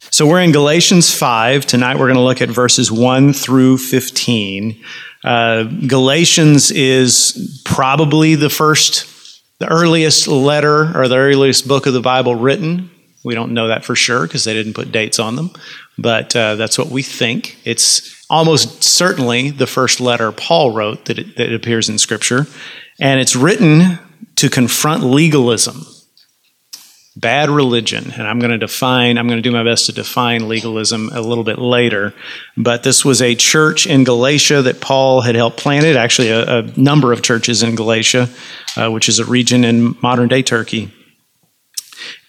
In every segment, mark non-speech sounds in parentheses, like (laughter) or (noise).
So we're in Galatians 5. Tonight we're going to look at verses 1 through 15. Uh, Galatians is probably the first, the earliest letter or the earliest book of the Bible written. We don't know that for sure because they didn't put dates on them, but uh, that's what we think. It's almost certainly the first letter Paul wrote that, it, that appears in Scripture, and it's written to confront legalism bad religion. And I'm going to define, I'm going to do my best to define legalism a little bit later. But this was a church in Galatia that Paul had helped plant it, actually, a, a number of churches in Galatia, uh, which is a region in modern day Turkey.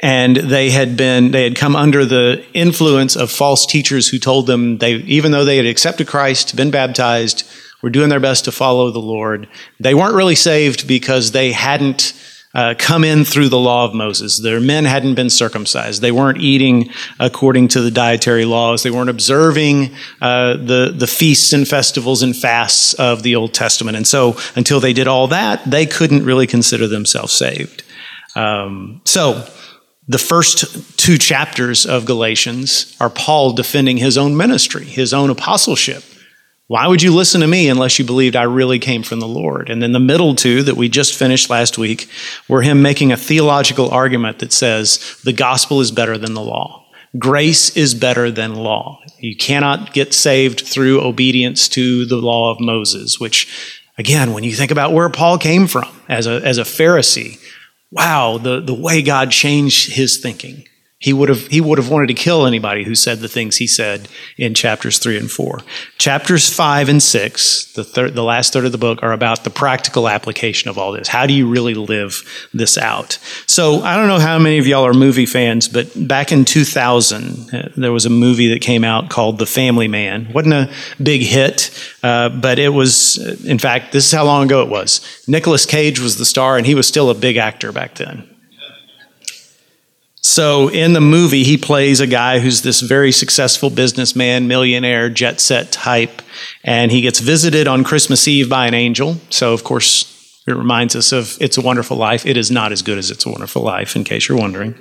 And they had been, they had come under the influence of false teachers who told them they, even though they had accepted Christ, been baptized, were doing their best to follow the Lord, they weren't really saved because they hadn't uh, come in through the law of Moses. Their men hadn't been circumcised. They weren't eating according to the dietary laws. They weren't observing uh, the, the feasts and festivals and fasts of the Old Testament. And so until they did all that, they couldn't really consider themselves saved. Um, so the first two chapters of Galatians are Paul defending his own ministry, his own apostleship. Why would you listen to me unless you believed I really came from the Lord? And then the middle two that we just finished last week were him making a theological argument that says the gospel is better than the law. Grace is better than law. You cannot get saved through obedience to the law of Moses, which, again, when you think about where Paul came from as a, as a Pharisee, wow, the, the way God changed his thinking. He would have he would have wanted to kill anybody who said the things he said in chapters three and four. Chapters five and six, the third, the last third of the book, are about the practical application of all this. How do you really live this out? So I don't know how many of y'all are movie fans, but back in 2000, uh, there was a movie that came out called The Family Man. wasn't a big hit, uh, but it was. In fact, this is how long ago it was. Nicolas Cage was the star, and he was still a big actor back then. So in the movie, he plays a guy who's this very successful businessman, millionaire, jet set type, and he gets visited on Christmas Eve by an angel. So, of course, it reminds us of It's a Wonderful Life. It is not as good as It's a Wonderful Life, in case you're wondering.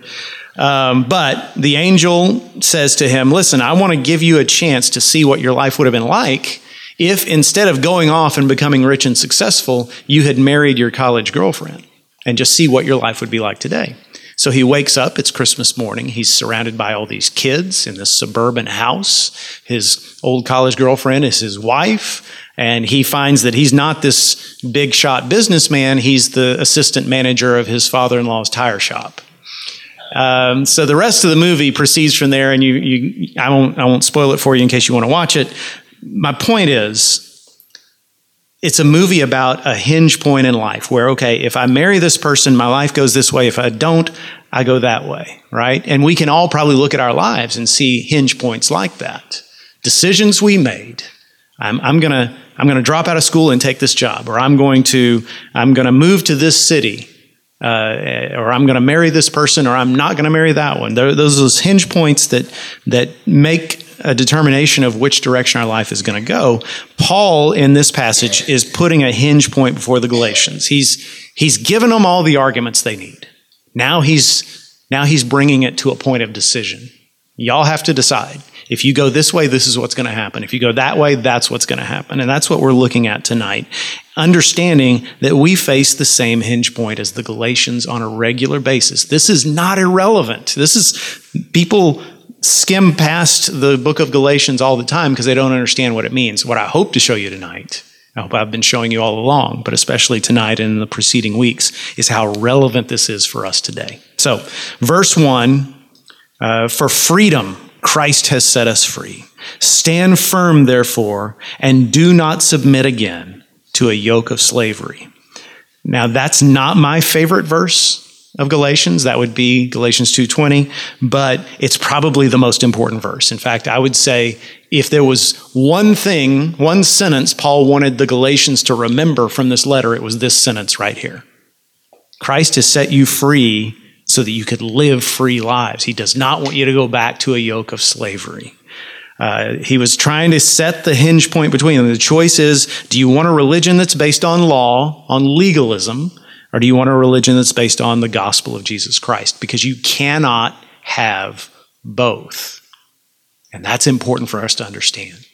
Um, but the angel says to him, Listen, I want to give you a chance to see what your life would have been like if instead of going off and becoming rich and successful, you had married your college girlfriend and just see what your life would be like today. So he wakes up, it's Christmas morning. He's surrounded by all these kids in this suburban house. His old college girlfriend is his wife. And he finds that he's not this big shot businessman, he's the assistant manager of his father in law's tire shop. Um, so the rest of the movie proceeds from there, and you, you, I won't, I won't spoil it for you in case you want to watch it. My point is, it's a movie about a hinge point in life where, okay, if I marry this person, my life goes this way. If I don't, I go that way, right? And we can all probably look at our lives and see hinge points like that. Decisions we made. I'm, I'm gonna, I'm gonna drop out of school and take this job, or I'm going to, I'm gonna move to this city, uh, or I'm gonna marry this person, or I'm not gonna marry that one. There, those are those hinge points that, that make a determination of which direction our life is going to go. Paul in this passage is putting a hinge point before the Galatians. He's he's given them all the arguments they need. Now he's now he's bringing it to a point of decision. Y'all have to decide. If you go this way, this is what's going to happen. If you go that way, that's what's going to happen. And that's what we're looking at tonight. Understanding that we face the same hinge point as the Galatians on a regular basis. This is not irrelevant. This is people skim past the book of Galatians all the time because they don't understand what it means. What I hope to show you tonight, I hope I've been showing you all along, but especially tonight and in the preceding weeks, is how relevant this is for us today. So, verse 1 uh, For freedom, Christ has set us free. Stand firm, therefore, and do not submit again to a yoke of slavery. Now, that's not my favorite verse of Galatians. That would be Galatians 2:20, but it's probably the most important verse. In fact, I would say if there was one thing, one sentence Paul wanted the Galatians to remember from this letter, it was this sentence right here. Christ has set you free so that you could live free lives. He does not want you to go back to a yoke of slavery. Uh, he was trying to set the hinge point between them. The choice is do you want a religion that's based on law, on legalism, or do you want a religion that's based on the gospel of Jesus Christ? Because you cannot have both. And that's important for us to understand.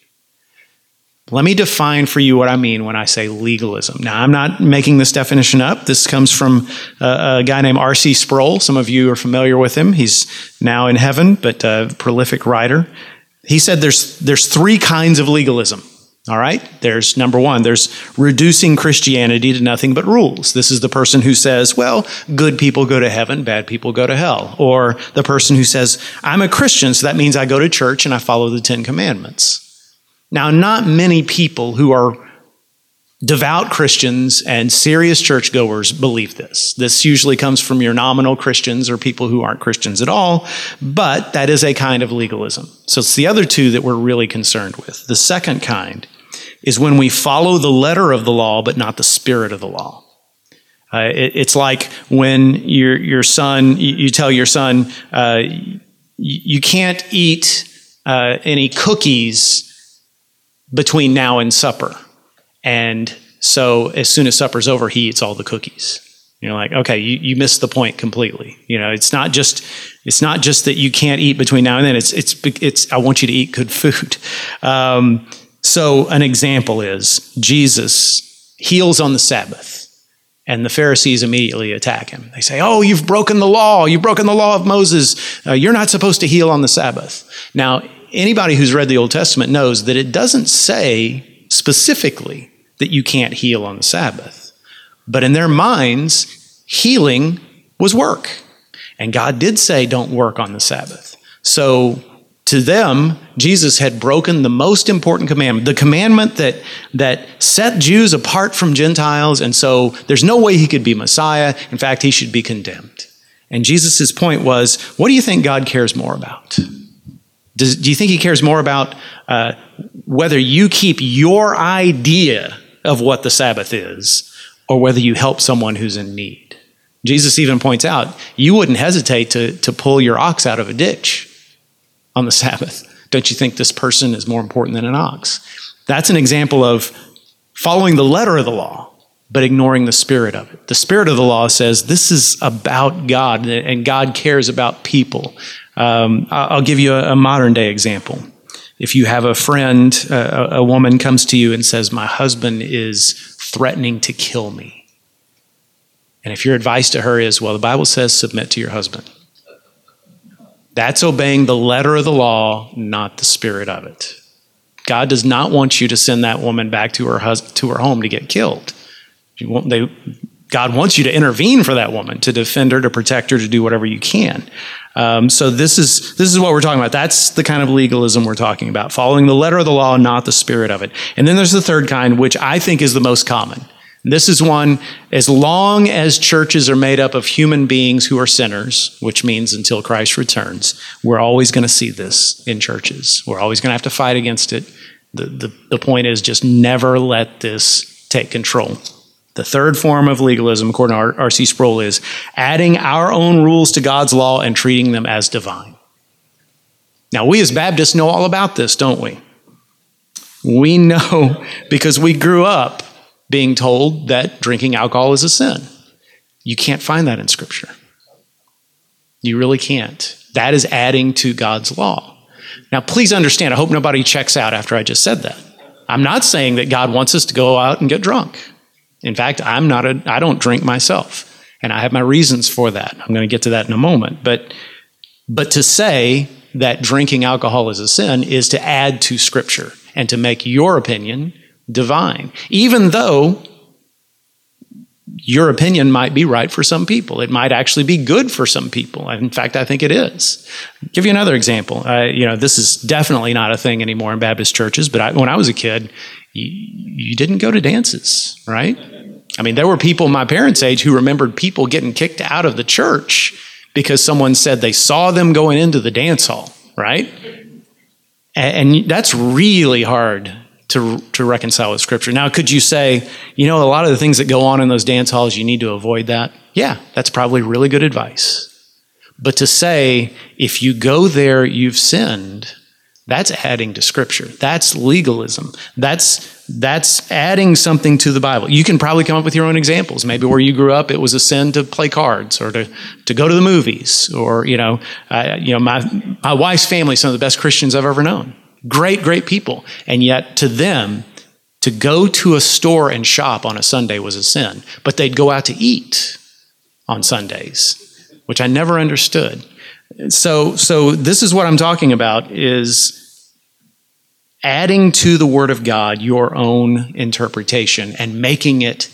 Let me define for you what I mean when I say legalism. Now, I'm not making this definition up. This comes from a, a guy named R.C. Sproul. Some of you are familiar with him. He's now in heaven, but a prolific writer. He said there's, there's three kinds of legalism. All right? There's number one, there's reducing Christianity to nothing but rules. This is the person who says, well, good people go to heaven, bad people go to hell. Or the person who says, I'm a Christian, so that means I go to church and I follow the Ten Commandments. Now, not many people who are devout Christians and serious churchgoers believe this. This usually comes from your nominal Christians or people who aren't Christians at all, but that is a kind of legalism. So it's the other two that we're really concerned with. The second kind is when we follow the letter of the law, but not the spirit of the law. Uh, it, it's like when your, your son, you, you tell your son, uh, you, you, can't eat uh, any cookies between now and supper. And so as soon as supper's over, he eats all the cookies. You're like, okay, you, you missed the point completely. You know, it's not just it's not just that you can't eat between now and then. It's it's it's I want you to eat good food. (laughs) Um, so, an example is Jesus heals on the Sabbath, and the Pharisees immediately attack him. They say, Oh, you've broken the law. You've broken the law of Moses. Uh, you're not supposed to heal on the Sabbath. Now, anybody who's read the Old Testament knows that it doesn't say specifically that you can't heal on the Sabbath. But in their minds, healing was work. And God did say, Don't work on the Sabbath. So, to them, Jesus had broken the most important commandment, the commandment that, that set Jews apart from Gentiles, and so there's no way he could be Messiah. In fact, he should be condemned. And Jesus' point was what do you think God cares more about? Does, do you think he cares more about uh, whether you keep your idea of what the Sabbath is or whether you help someone who's in need? Jesus even points out you wouldn't hesitate to, to pull your ox out of a ditch on the Sabbath. Don't you think this person is more important than an ox? That's an example of following the letter of the law, but ignoring the spirit of it. The spirit of the law says this is about God, and God cares about people. Um, I'll give you a, a, modern day example. If you have a friend, a woman comes to you and says, My husband is threatening to kill me. And if your advice to her is, Well, the Bible says submit to your husband. That's obeying the letter of the law, not the spirit of it. God does not want you to send that woman back to her hus- to her home to get killed. They, God wants you to intervene for that woman, to defend her, to protect her, to do whatever you can. Um, so this is this is what we're talking about. That's the kind of legalism we're talking about, following the letter of the law, not the spirit of it. And then there's the third kind, which I think is the most common. This is one, as long as churches are made up of human beings who are sinners, which means until Christ returns, we're always going to see this in churches. We're always going to have to fight against it. The, the, the point is just never let this take control. The third form of legalism, according to R.C. Sproul, is adding our own rules to God's law and treating them as divine. Now, we as Baptists know all about this, don't we? We know (laughs) because we grew up being told that drinking alcohol is a sin. You can't find that in Scripture. You really can't. That is adding to God's law. Now, please understand, I hope nobody checks out after I just said that. I'm not saying that God wants us to go out and get drunk. In fact, I'm not a, I don't drink myself. And I have my reasons for that. I'm going to get to that in a moment. But, but to say that drinking alcohol is a sin is to add to Scripture and to make your opinion divine, even though your opinion might be right for some people. It might actually be good for some people. In fact, I think it is. I'll give you another example. Uh, you know, this is definitely not a thing anymore in Baptist churches, but I, when I was a kid, you, you didn't go to dances, right? I mean, there were people my parents' age who remembered people getting kicked out of the church because someone said they saw them going into the dance hall, right? And, and that's really hard to, to reconcile with Scripture. Now, could you say, you know, a lot of the things that go on in those dance halls, you need to avoid that? Yeah, that's probably really good advice. But to say, if you go there, you've sinned, that's adding to Scripture. That's legalism. That's that's adding something to the Bible. You can probably come up with your own examples. Maybe where you grew up, it was a sin to play cards or to, to go to the movies, or you know, uh, you know, my my wife's family, some of the best Christians I've ever known. Great, great people, and yet to them, to go to a store and shop on a Sunday was a sin. But they'd go out to eat on Sundays, which I never understood. So, so this is what I'm talking about: is adding to the Word of God your own interpretation and making it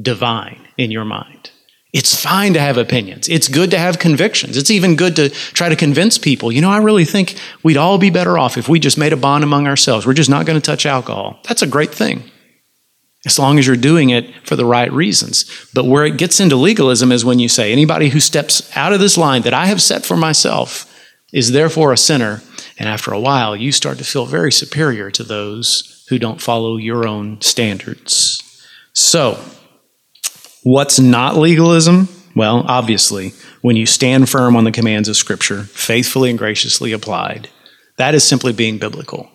divine in your mind. It's fine to have opinions. It's good to have convictions. It's even good to try to convince people, you know, I really think we'd all be better off if we just made a bond among ourselves. We're just not going to touch alcohol. That's a great thing, as long as you're doing it for the right reasons. But where it gets into legalism is when you say, anybody who steps out of this line that I have set for myself is therefore a sinner and after a while, you start to feel very superior to those who don't follow your own standards. So, what's not legalism? Well, obviously, when you stand firm on the commands of Scripture, faithfully and graciously applied, that is simply being biblical.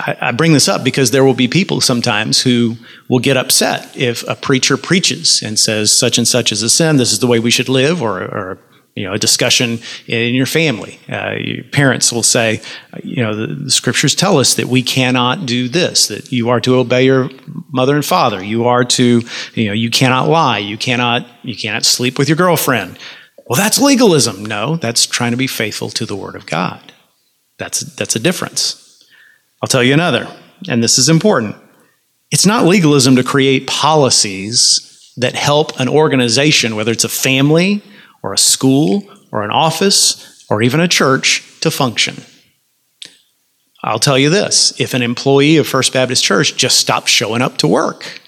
I, bring this up because there will be people sometimes who will get upset if a preacher preaches and says such and such is a sin, this is the way we should live, or, or you know, a discussion in your family. Uh, your parents will say, you know, the, the, scriptures tell us that we cannot do this, that you are to obey your mother and father. You are to, you know, you cannot lie. You cannot, you cannot sleep with your girlfriend. Well, that's legalism. No, that's trying to be faithful to the word of God. That's, that's a difference. I'll tell you another, and this is important. It's not legalism to create policies that help an organization, whether it's a family, or a school or an office or even a church to function. I'll tell you this if an employee of First Baptist Church just stopped showing up to work,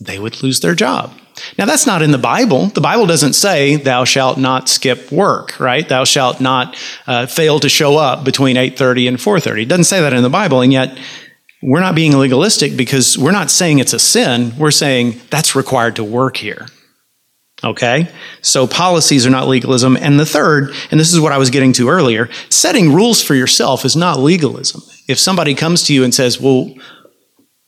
they would lose their job. Now, that's not in the Bible. The Bible doesn't say, thou shalt not skip work, right? Thou shalt not uh, fail to show up between 8.30 and 4.30. It doesn't say that in the Bible, and yet we're not being legalistic because we're not saying it's a sin. We're saying that's required to work here. Okay? So policies are not legalism. And the third, and this is what I was getting to earlier, setting rules for yourself is not legalism. If somebody comes to you and says, well,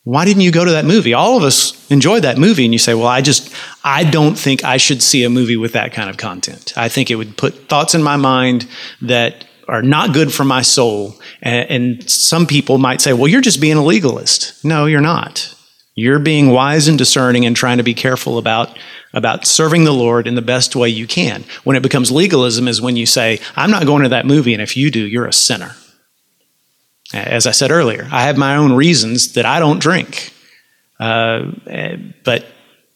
why didn't you go to that movie? All of us enjoyed that movie. And you say, well, I just, I don't think I should see a movie with that kind of content. I think it would put thoughts in my mind that are not good for my soul. And, and some people might say, well, you're just being a legalist. No, you're not. You're being wise and discerning and trying to be careful about about serving the Lord in the best way you can. When it becomes legalism is when you say, I'm not going to that movie, and if you do, you're a sinner. As I said earlier, I have my own reasons that I don't drink. Uh, but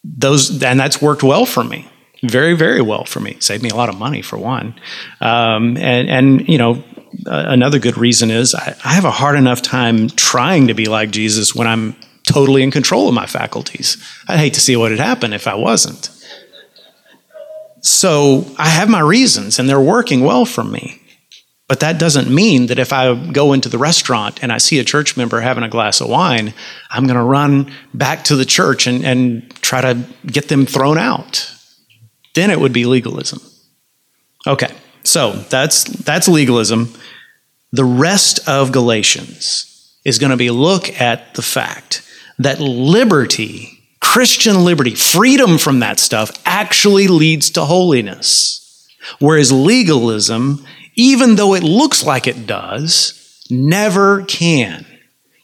those, and that's worked well for me. Very, very well for me. Saved me a lot of money for one. Um, and, and, you know, another good reason is I, I have a hard enough time trying to be like Jesus when I'm totally in control of my faculties. I'd hate to see what had happened if I wasn't. So I have my reasons, and they're working well for me. But that doesn't mean that if I go into the restaurant and I see a church member having a glass of wine, I'm going to run back to the church and, and try to get them thrown out. Then it would be legalism. Okay, so that's, that's legalism. The rest of Galatians is going to be look at the fact that liberty, Christian liberty, freedom from that stuff actually leads to holiness. Whereas legalism, even though it looks like it does, never can.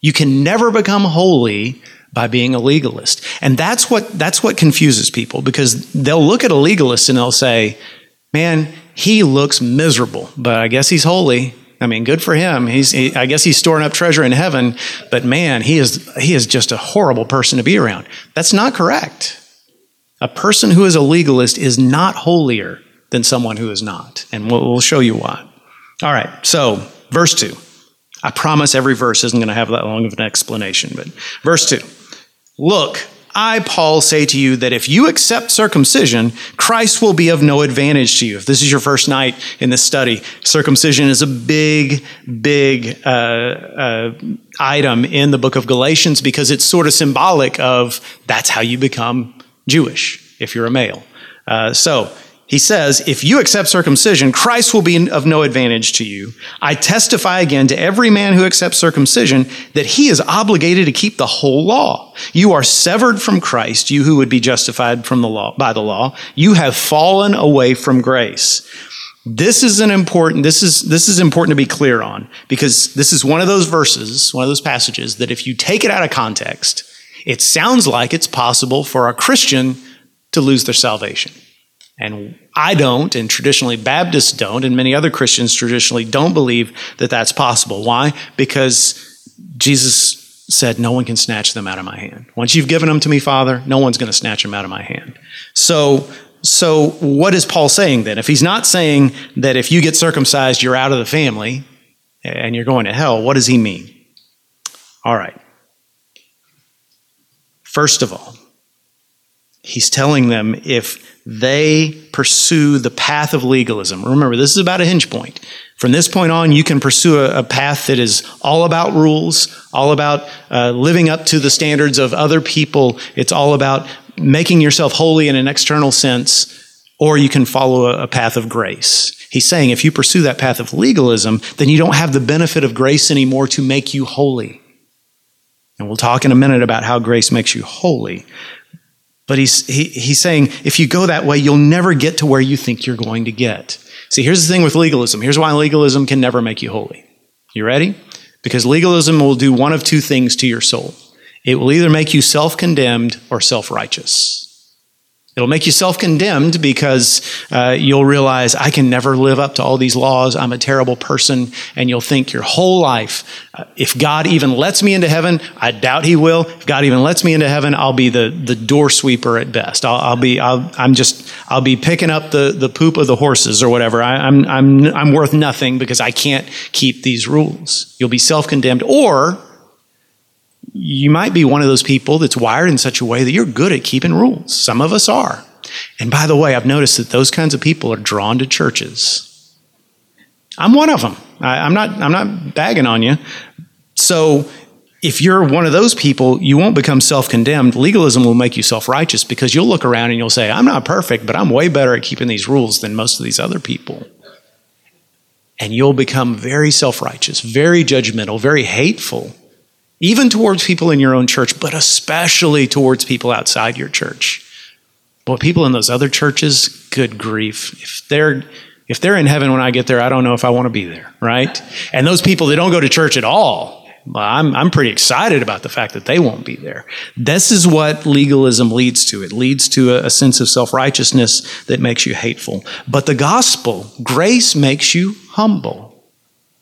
You can never become holy by being a legalist. And that's what, that's what confuses people because they'll look at a legalist and they'll say, man, he looks miserable, but I guess he's holy. I mean, good for him. He's, he, I guess he's storing up treasure in heaven, but man, he is, he is just a horrible person to be around. That's not correct. A person who is a legalist is not holier than someone who is not. And we'll, we'll show you why. All right, so verse 2. I promise every verse isn't going to have that long of an explanation, but verse 2. Look, I, Paul, say to you that if you accept circumcision, Christ will be of no advantage to you. If this is your first night in this study, circumcision is a big, big uh, uh, item in the book of Galatians because it's sort of symbolic of that's how you become Jewish if you're a male. Uh, so he says, If you accept circumcision, Christ will be of no advantage to you. I testify again to every man who accepts circumcision that he is obligated to keep the whole law. You are severed from Christ, you who would be justified from the law, by the law. You have fallen away from grace. This is an important, this is, this is important to be clear on because this is one of those verses, one of those passages that if you take it out of context, it sounds like it's possible for a Christian to lose their salvation. And I don't, and traditionally Baptists don't, and many other Christians traditionally don't believe that that's possible. Why? Because Jesus said, No one can snatch them out of my hand. Once you've given them to me, Father, no one's going to snatch them out of my hand. So, so what is Paul saying then? If he's not saying that if you get circumcised, you're out of the family and you're going to hell, what does he mean? All right. First of all, he's telling them if they pursue the path of legalism, remember, this is about a hinge point. From this point on, you can pursue a, a path that is all about rules, all about uh, living up to the standards of other people. It's all about making yourself holy in an external sense, or you can follow a, a path of grace. He's saying if you pursue that path of legalism, then you don't have the benefit of grace anymore to make you holy. And we'll talk in a minute about how grace makes you holy. But he's, he, he's saying if you go that way, you'll never get to where you think you're going to get. See, here's the thing with legalism. Here's why legalism can never make you holy. You ready? Because legalism will do one of two things to your soul it will either make you self condemned or self righteous. It'll make you self condemned because uh, you'll realize, I can never live up to all these laws. I'm a terrible person. And you'll think your whole life, uh, if God even lets me into heaven, I doubt He will. If God even lets me into heaven, I'll be the, the door sweeper at best. I'll, I'll be, I'll, I'm just, I'll be picking up the, the poop of the horses or whatever. I, I'm, I'm, I'm worth nothing because I can't keep these rules. You'll be self condemned. Or you might be one of those people that's wired in such a way that you're good at keeping rules. Some of us are. And by the way, I've noticed that those kinds of people are drawn to churches. I'm one of them. I, am not, I'm not bagging on you. So if you're one of those people, you won't become self condemned. Legalism will make you self righteous because you'll look around and you'll say, I'm not perfect, but I'm way better at keeping these rules than most of these other people. And you'll become very self righteous, very judgmental, very hateful even towards people in your own church, but especially towards people outside your church. But people in those other churches, good grief. If they're if they're in heaven when I get there, I don't know if I want to be there, right? And those people that don't go to church at all, well, I'm, I'm pretty excited about the fact that they won't be there. This is what legalism leads to. It leads to a, a sense of self righteousness that makes you hateful. But the gospel, grace makes you humble.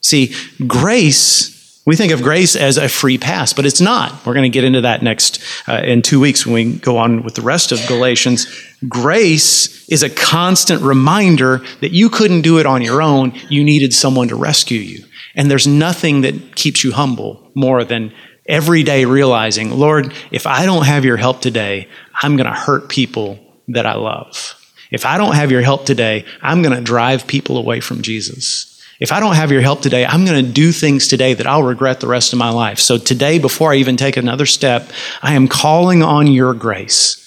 See, grace we think of grace as a free pass, but it's not. We're going to get into that next uh, in two weeks when we go on with the rest of Galatians. Grace is a constant reminder that you couldn't do it on your own. You needed someone to rescue you. And there's nothing that keeps you humble more than every day realizing, Lord, if I don't have your help today, I'm going to hurt people that I love. If I don't have your help today, I'm going to drive people away from Jesus. If I don't have your help today, I'm going to do things today that I'll regret the rest of my life. So today, before I even take another step, I am calling on your grace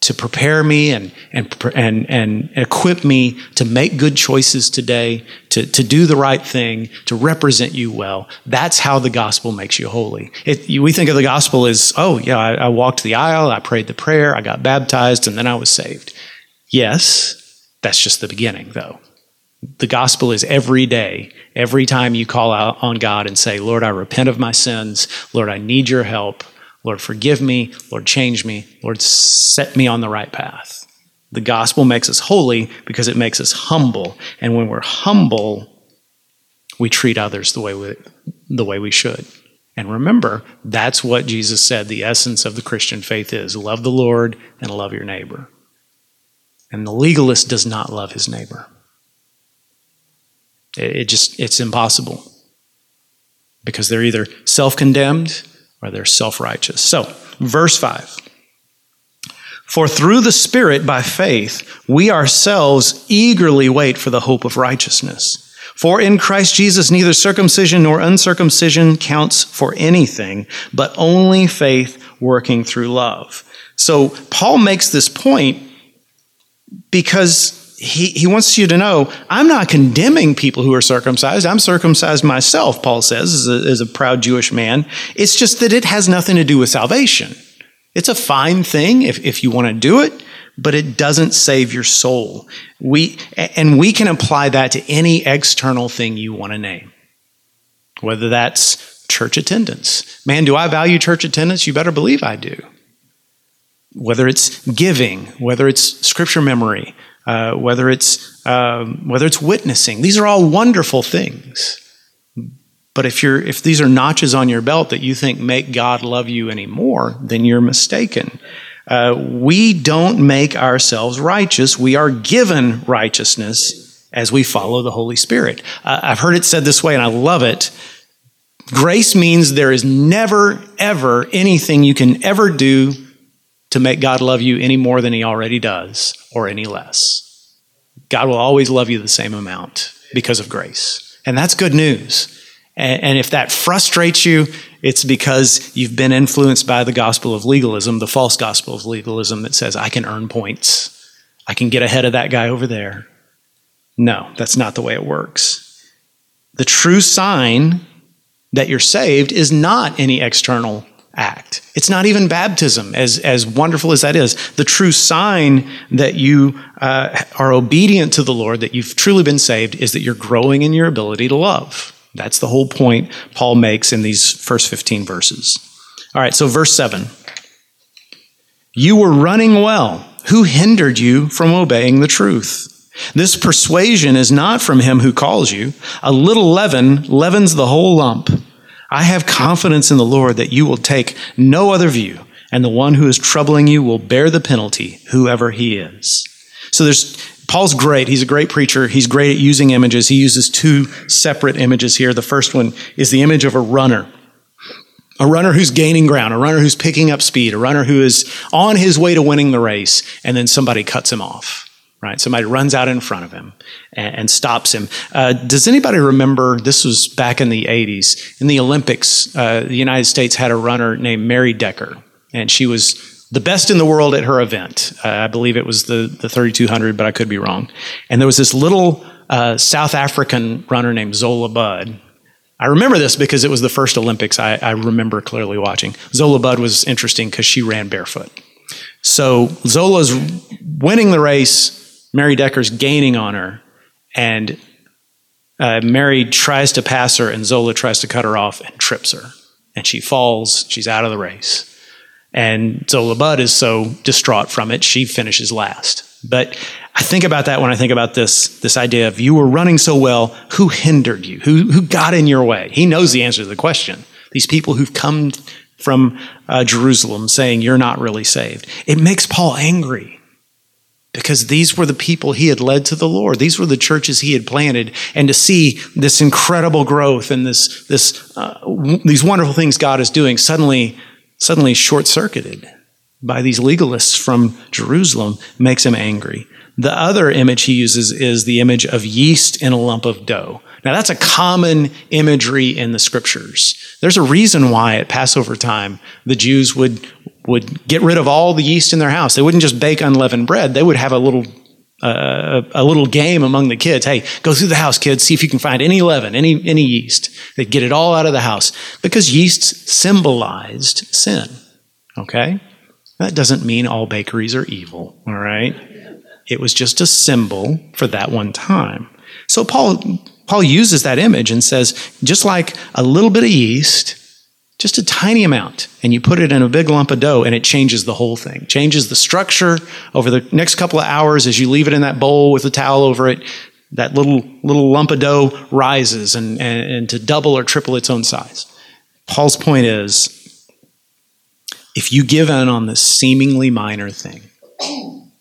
to prepare me and, and, and, and equip me to make good choices today, to, to do the right thing, to represent you well. That's how the gospel makes you holy. It, we think of the gospel as, oh, yeah, I, I walked the aisle, I prayed the prayer, I got baptized, and then I was saved. Yes, that's just the beginning, though the gospel is every day, every time you call out on God and say, Lord, I repent of my sins. Lord, I need your help. Lord, forgive me. Lord, change me. Lord, set me on the right path. The gospel makes us holy because it makes us humble. And when we're humble, we treat others the way we, the way we should. And remember, that's what Jesus said the essence of the Christian faith is love the Lord and love your neighbor. And the legalist does not love his neighbor. It just, it's impossible because they're either self condemned or they're self righteous. So, verse 5 For through the Spirit, by faith, we ourselves eagerly wait for the hope of righteousness. For in Christ Jesus, neither circumcision nor uncircumcision counts for anything, but only faith working through love. So, Paul makes this point because he, he wants you to know I'm not condemning people who are circumcised. I'm circumcised myself, Paul says, as a, as a proud Jewish man. It's just that it has nothing to do with salvation. It's a fine thing if, if you want to do it, but it doesn't save your soul. We, and we can apply that to any external thing you want to name, whether that's church attendance. Man, do I value church attendance? You better believe I do. Whether it's giving, whether it's scripture memory, uh, whether it's um, whether it's witnessing. These are all wonderful things. But if you're if these are notches on your belt that you think make God love you anymore, then you're mistaken. Uh, we don't make ourselves righteous. We are given righteousness as we follow the Holy Spirit. Uh, I've heard it said this way, and I love it. Grace means there is never, ever anything you can ever do to make God love you any more than He already does or any less. God will always love you the same amount because of grace. And that's good news. And, if that frustrates you, it's because you've been influenced by the gospel of legalism, the false gospel of legalism that says, I can earn points. I can get ahead of that guy over there. No, that's not the way it works. The true sign that you're saved is not any external act. It's not even baptism, as, as wonderful as that is. The true sign that you uh, are obedient to the Lord, that you've truly been saved, is that you're growing in your ability to love. That's the whole point Paul makes in these first 15 verses. All right, so verse 7. You were running well. Who hindered you from obeying the truth? This persuasion is not from him who calls you. A little leaven leavens the whole lump. I have confidence in the Lord that you will take no other view, and the one who is troubling you will bear the penalty, whoever he is. So there's Paul's great. He's a great preacher. He's great at using images. He uses two separate images here. The first one is the image of a runner. A runner who's gaining ground, a runner who's picking up speed, a runner who is on his way to winning the race, and then somebody cuts him off right? Somebody runs out in front of him and, and stops him. Uh, does anybody remember? This was back in the 80s. In the Olympics, uh, the United States had a runner named Mary Decker, and she was the best in the world at her event. Uh, I believe it was the, the 3200, but I could be wrong. And there was this little uh, South African runner named Zola Budd. I remember this because it was the first Olympics I, I remember clearly watching. Zola Budd was interesting because she ran barefoot. So Zola's winning the race Mary Decker's gaining on her, and uh, Mary tries to pass her, and Zola tries to cut her off and trips her. And she falls, she's out of the race. And Zola Budd is so distraught from it, she finishes last. But I think about that when I think about this, this idea of you were running so well, who hindered you? Who, who got in your way? He knows the answer to the question. These people who've come from uh, Jerusalem saying you're not really saved. It makes Paul angry because these were the people he had led to the Lord. These were the churches he had planted. And to see this incredible growth and this, this, uh, w- these wonderful things God is doing suddenly, suddenly short circuited by these legalists from Jerusalem makes him angry. The other image he uses is the image of yeast in a lump of dough. Now, that's a common imagery in the scriptures. There's a reason why at Passover time the Jews would, would get rid of all the yeast in their house. They wouldn't just bake unleavened bread. They would have a little uh, a little game among the kids. Hey, go through the house, kids. See if you can find any leaven, any any yeast. They get it all out of the house because yeast symbolized sin. Okay, that doesn't mean all bakeries are evil. All right, it was just a symbol for that one time. So Paul Paul uses that image and says, just like a little bit of yeast just a tiny amount, and you put it in a big lump of dough, and it changes the whole thing. Changes the structure over the next couple of hours as you leave it in that bowl with a towel over it. That little little lump of dough rises and, and, and to double or triple its own size. Paul's point is if you give in on this seemingly minor thing,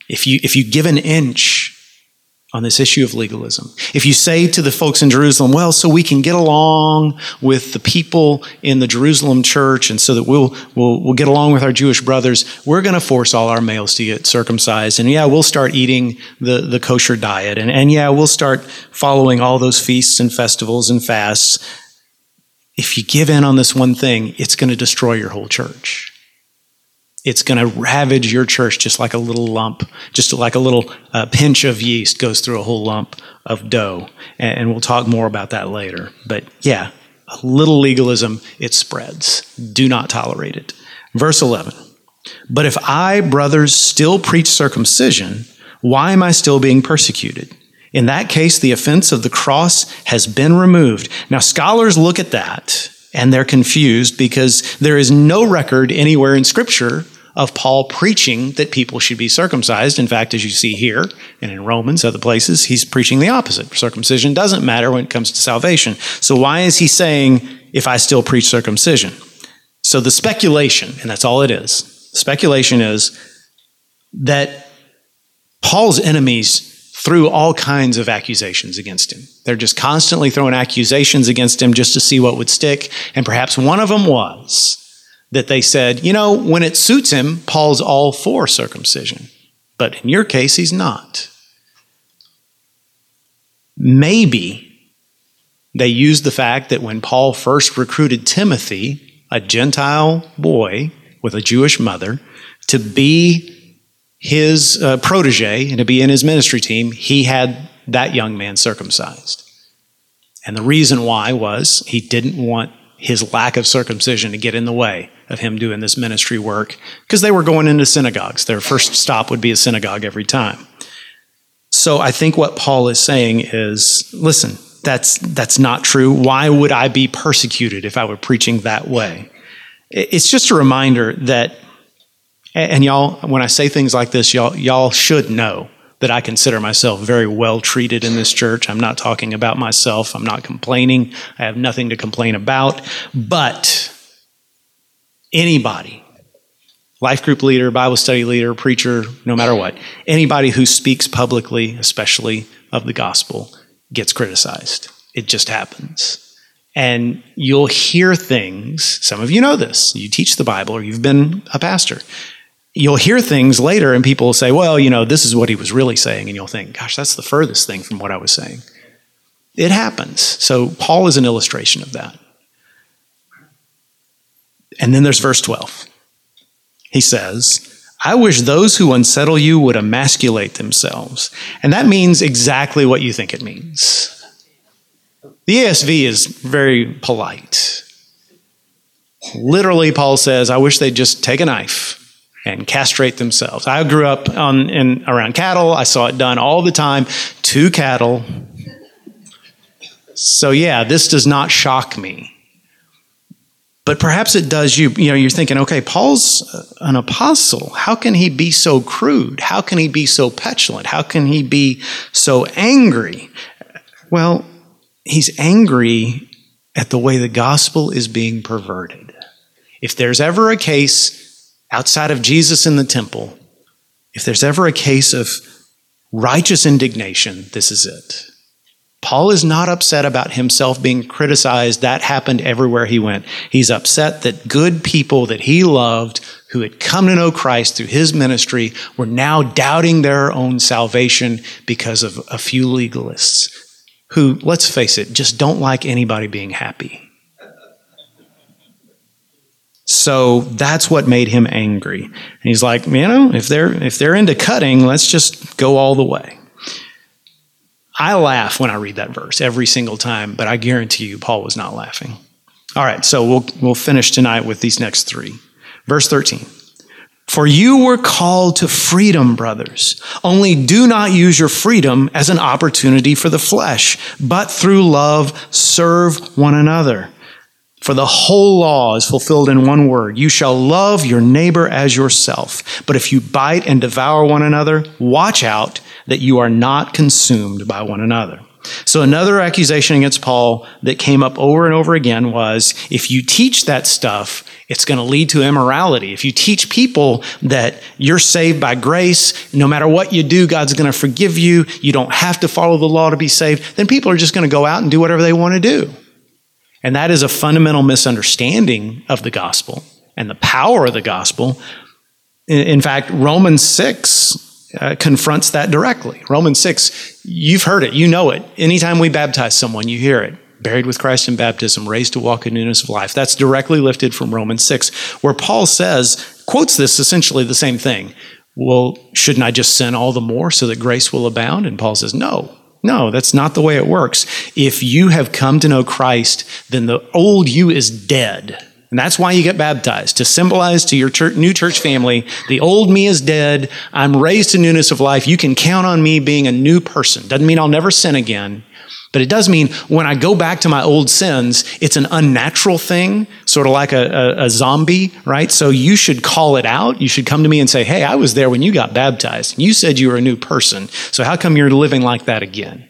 if you if you give an inch on this issue of legalism. If you say to the folks in Jerusalem, well, so we can get along with the people in the Jerusalem church and so that we'll, we'll, we'll get along with our Jewish brothers, we're going to force all our males to get circumcised. And yeah, we'll start eating the, the kosher diet. And, and yeah, we'll start following all those feasts and festivals and fasts. If you give in on this one thing, it's going to destroy your whole church. It's going to ravage your church just like a little lump, just like a little uh, pinch of yeast goes through a whole lump of dough. And, and we'll talk more about that later. But yeah, a little legalism, it spreads. Do not tolerate it. Verse 11. But if I, brothers, still preach circumcision, why am I still being persecuted? In that case, the offense of the cross has been removed. Now, scholars look at that and they're confused because there is no record anywhere in Scripture of Paul preaching that people should be circumcised. In fact, as you see here and in Romans, other places, he's preaching the opposite. Circumcision doesn't matter when it comes to salvation. So why is he saying, if I still preach circumcision? So the speculation, and that's all it is, speculation is that Paul's enemies threw all kinds of accusations against him. They're just constantly throwing accusations against him just to see what would stick. And perhaps one of them was that they said, you know, when it suits him, Paul's all for circumcision. But in your case, he's not. Maybe they used the fact that when Paul first recruited Timothy, a Gentile boy with a Jewish mother, to be his uh, protege and to be in his ministry team, he had that young man circumcised. And the reason why was he didn't want his lack of circumcision to get in the way of him doing this ministry work because they were going into synagogues. Their first stop would be a synagogue every time. So I think what Paul is saying is listen, that's, that's not true. Why would I be persecuted if I were preaching that way? It's just a reminder that, and y'all, when I say things like this, y'all, y'all should know that I consider myself very well treated in this church. I'm not talking about myself. I'm not complaining. I have nothing to complain about. But anybody, life group leader, Bible study leader, preacher, no matter what, anybody who speaks publicly, especially of the gospel, gets criticized. It just happens. And you'll hear things, some of you know this, you teach the Bible or you've been a pastor. You'll hear things later and people will say, well, you know, this is what he was really saying. And you'll think, gosh, that's the furthest thing from what I was saying. It happens. So Paul is an illustration of that. And then there's verse 12. He says, I wish those who unsettle you would emasculate themselves. And that means exactly what you think it means. The ESV is very polite. Literally, Paul says, I wish they'd just take a knife and castrate themselves. I grew up on, in, around cattle. I saw it done all the time to cattle. So, yeah, this does not shock me. But perhaps it does you. You know, you're thinking, okay, Paul's an apostle. How can he be so crude? How can he be so petulant? How can he be so angry? Well, he's angry at the way the gospel is being perverted. If there's ever a case outside of Jesus in the temple, if there's ever a case of righteous indignation, this is it. Paul is not upset about himself being criticized. That happened everywhere he went. He's upset that good people that he loved, who had come to know Christ through his ministry, were now doubting their own salvation because of a few legalists who, let's face it, just don't like anybody being happy. So that's what made him angry. And he's like, you know, if they're if they're into cutting, let's just go all the way. I laugh when I read that verse every single time, but I guarantee you Paul was not laughing. All right, so we'll, we'll finish tonight with these next three. Verse 13. For you were called to freedom, brothers. Only do not use your freedom as an opportunity for the flesh, but through love serve one another. For the whole law is fulfilled in one word you shall love your neighbor as yourself. But if you bite and devour one another, watch out that you are not consumed by one another. So another accusation against Paul that came up over and over again was if you teach that stuff, it's going to lead to immorality. If you teach people that you're saved by grace, no matter what you do, God's going to forgive you, you don't have to follow the law to be saved, then people are just going to go out and do whatever they want to do. And that is a fundamental misunderstanding of the gospel and the power of the gospel. In fact, Romans 6 uh, confronts that directly. Romans 6, you've heard it, you know it. Anytime we baptize someone, you hear it. buried with Christ in baptism, raised to walk in newness of life. That's directly lifted from Romans 6, where Paul says, quotes this essentially the same thing. Well, shouldn't I just sin all the more so that grace will abound? And Paul says, no, no, that's not the way it works. If you have come to know Christ, then the old you is dead. And that's why you get baptized, to symbolize to your church, new church family, the old me is dead. I'm raised to newness of life. You can count on me being a new person. Doesn't mean I'll never sin again. But it does mean when I go back to my old sins, it's an unnatural thing, sort of like a, a, a, zombie, right? So you should call it out. You should come to me and say, Hey, I was there when you got baptized. You said you were a new person. So how come you're living like that again?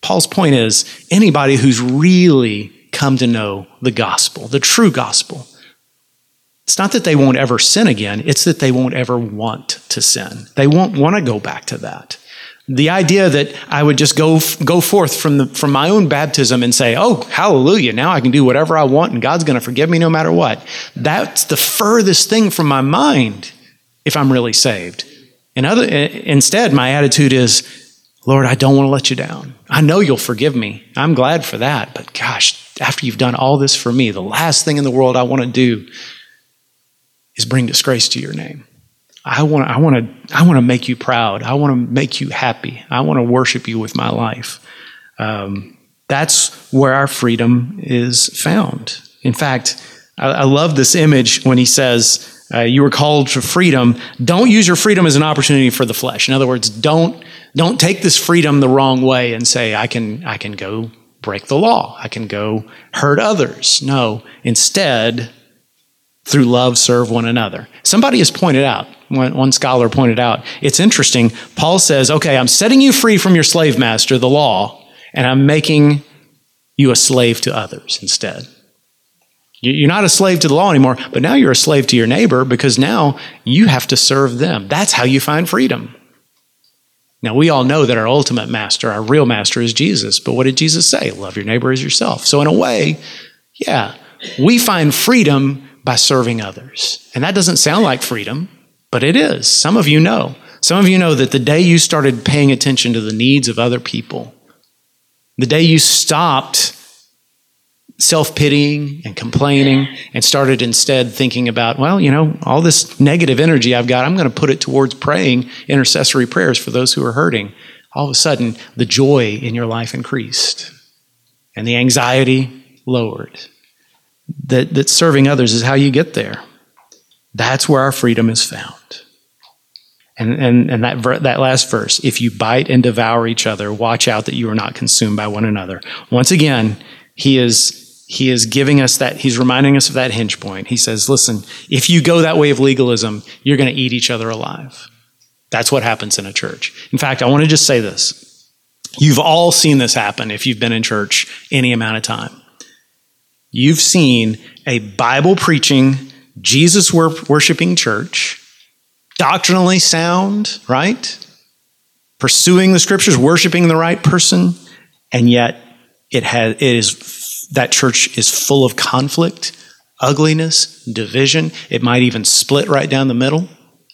Paul's point is anybody who's really come to know the gospel, the true gospel, it's not that they won't ever sin again, it's that they won't ever want to sin. They won't want to go back to that. The idea that I would just go, go forth from, the, from my own baptism and say, oh, hallelujah, now I can do whatever I want and God's going to forgive me no matter what. That's the furthest thing from my mind if I'm really saved. And other, instead, my attitude is, Lord, I don't want to let you down. I know you'll forgive me. I'm glad for that. But gosh, after you've done all this for me, the last thing in the world I want to do is bring disgrace to your name. I want, I want to, I want to make you proud. I want to make you happy. I want to worship you with my life. Um, that's where our freedom is found. In fact, I, I love this image when he says, uh, "You were called to freedom. Don't use your freedom as an opportunity for the flesh. In other words, don't don't take this freedom the wrong way and say, I can, I can go break the law. I can go hurt others. No, instead, through love, serve one another. Somebody has pointed out, one, one, scholar pointed out, it's interesting. Paul says, okay, I'm setting you free from your slave master, the law, and I'm making you a slave to others instead. You're not a slave to the law anymore, but now you're a slave to your neighbor because now you have to serve them. That's how you find freedom. Now, we all know that our ultimate master, our real master, is Jesus. But what did Jesus say? Love your neighbor as yourself. So, in a way, yeah, we find freedom by serving others. And that doesn't sound like freedom, but it is. Some of you know. Some of you know that the day you started paying attention to the needs of other people, the day you stopped self pitying and complaining and started instead thinking about, well, you know, all this negative energy I've got, I'm going to put it towards praying intercessory prayers for those who are hurting. All of a sudden, the joy in your life increased and the anxiety lowered. That, that serving others is how you get there. That's where our freedom is found. And, and, and that, ver- that last verse, if you bite and devour each other, watch out that you are not consumed by one another. Once again, he is he is giving us that, he's reminding us of that hinge point. He says, listen, if you go that way of legalism, you're going to eat each other alive. That's what happens in a church. In fact, I want to just say this. You've all seen this happen if you've been in church any amount of time. You've seen a Bible preaching, Jesus worshiping church, doctrinally sound, right? Pursuing the scriptures, worshiping the right person, and yet it has it is that church is full of conflict, ugliness, division. It might even split right down the middle.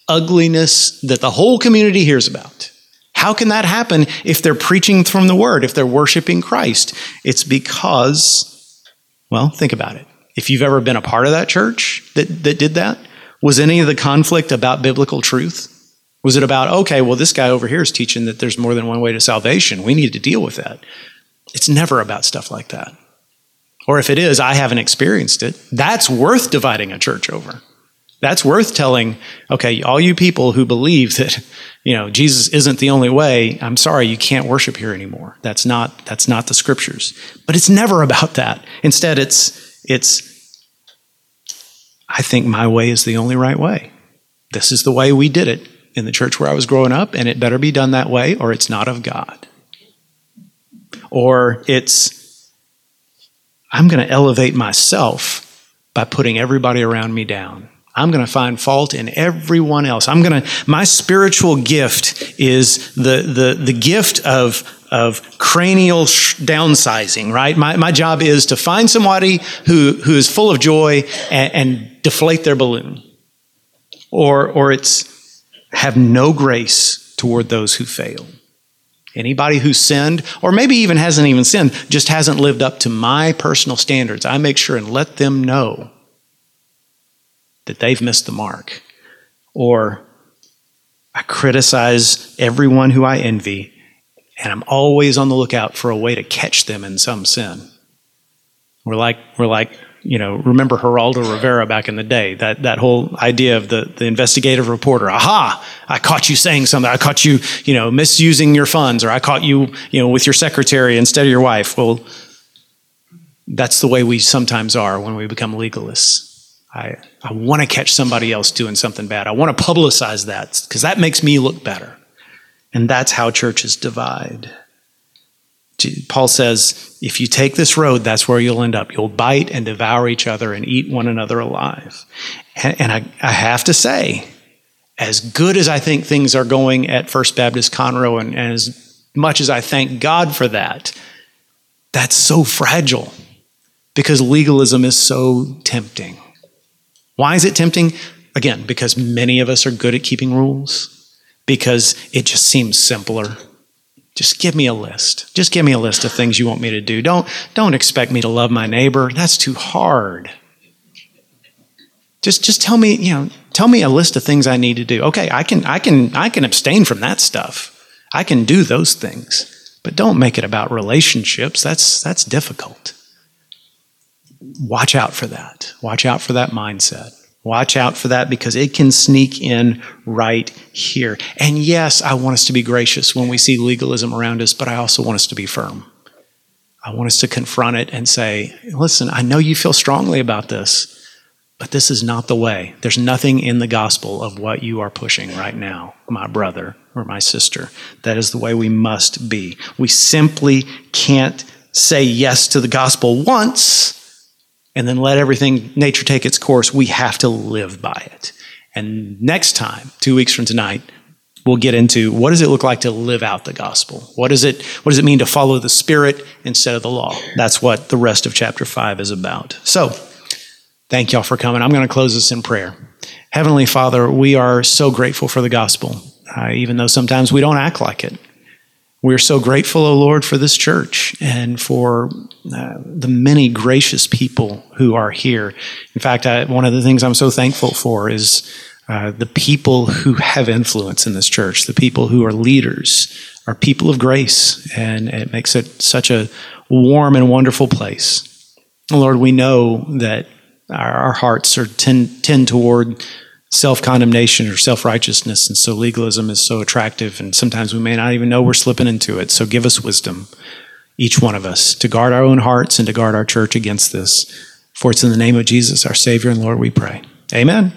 Ugliness that the whole community hears about. How can that happen if they're preaching from the word, if they're worshiping Christ? It's because, well, think about it. If you've ever been a part of that church that, that did that, was any of the conflict about biblical truth? Was it about, okay, well, this guy over here is teaching that there's more than one way to salvation. We need to deal with that. It's never about stuff like that. Or if it is, I haven't experienced it. That's worth dividing a church over. That's worth telling, okay, all you people who believe that, you know, Jesus isn't the only way, I'm sorry, you can't worship here anymore. That's not, that's not the scriptures. But it's never about that. Instead, it's, it's, I think my way is the only right way. This is the way we did it in the church where I was growing up, and it better be done that way, or it's not of God. Or it's, I'm going to elevate myself by putting everybody around me down. I'm going to find fault in everyone else. I'm going to, my spiritual gift is the, the, the gift of, of cranial downsizing, right? My, my job is to find somebody who, who is full of joy and, and deflate their balloon. Or, or it's have no grace toward those who fail. Anybody who's sinned, or maybe even hasn't even sinned, just hasn't lived up to my personal standards, I make sure and let them know that they've missed the mark. Or I criticize everyone who I envy, and I'm always on the lookout for a way to catch them in some sin. We're like, we're like you know, remember Geraldo Rivera back in the day, that, that whole idea of the, the investigative reporter. Aha, I caught you saying something. I caught you, you know, misusing your funds, or I caught you, you know, with your secretary instead of your wife. Well, that's the way we sometimes are when we become legalists. I, I want to catch somebody else doing something bad. I want to publicize that because that makes me look better. And that's how churches divide. Paul says, if you take this road, that's where you'll end up. You'll bite and devour each other and eat one another alive. And, I, I, have to say, as good as I think things are going at First Baptist Conroe, and, and as much as I thank God for that, that's so fragile because legalism is so tempting. Why is it tempting? Again, because many of us are good at keeping rules, because it just seems simpler just give me a list. Just give me a list of things you want me to do. Don't, don't expect me to love my neighbor. That's too hard. Just, just tell me, you know, tell me a list of things I need to do. Okay, I can, I can, I can abstain from that stuff. I can do those things, but don't make it about relationships. That's, that's difficult. Watch out for that. Watch out for that mindset. Watch out for that because it can sneak in right here. And yes, I want us to be gracious when we see legalism around us, but I also want us to be firm. I want us to confront it and say, listen, I know you feel strongly about this, but this is not the way. There's nothing in the gospel of what you are pushing right now, my brother or my sister. That is the way we must be. We simply can't say yes to the gospel once and then let everything, nature take its course. We have to live by it. And next time, two weeks from tonight, we'll get into what does it look like to live out the gospel? What does it, what does it mean to follow the Spirit instead of the law? That's what the rest of chapter 5 is about. So, thank y'all for coming. I'm going to close this in prayer. Heavenly Father, we are so grateful for the gospel, uh, even though sometimes we don't act like it. We're so grateful, O oh Lord, for this church and for uh, the many gracious people who are here. In fact, I, one of the things I'm so thankful for is uh, the people who have influence in this church, the people who are leaders, are people of grace, and it makes it such a warm and wonderful place. Lord, we know that our, our hearts are tend, tend toward self condemnation or self righteousness. And so legalism is so attractive, and sometimes we may not even know we're slipping into it. So give us wisdom, each one of us, to guard our own hearts and to guard our church against this. For it's in the name of Jesus, our Savior and Lord, we pray. Amen.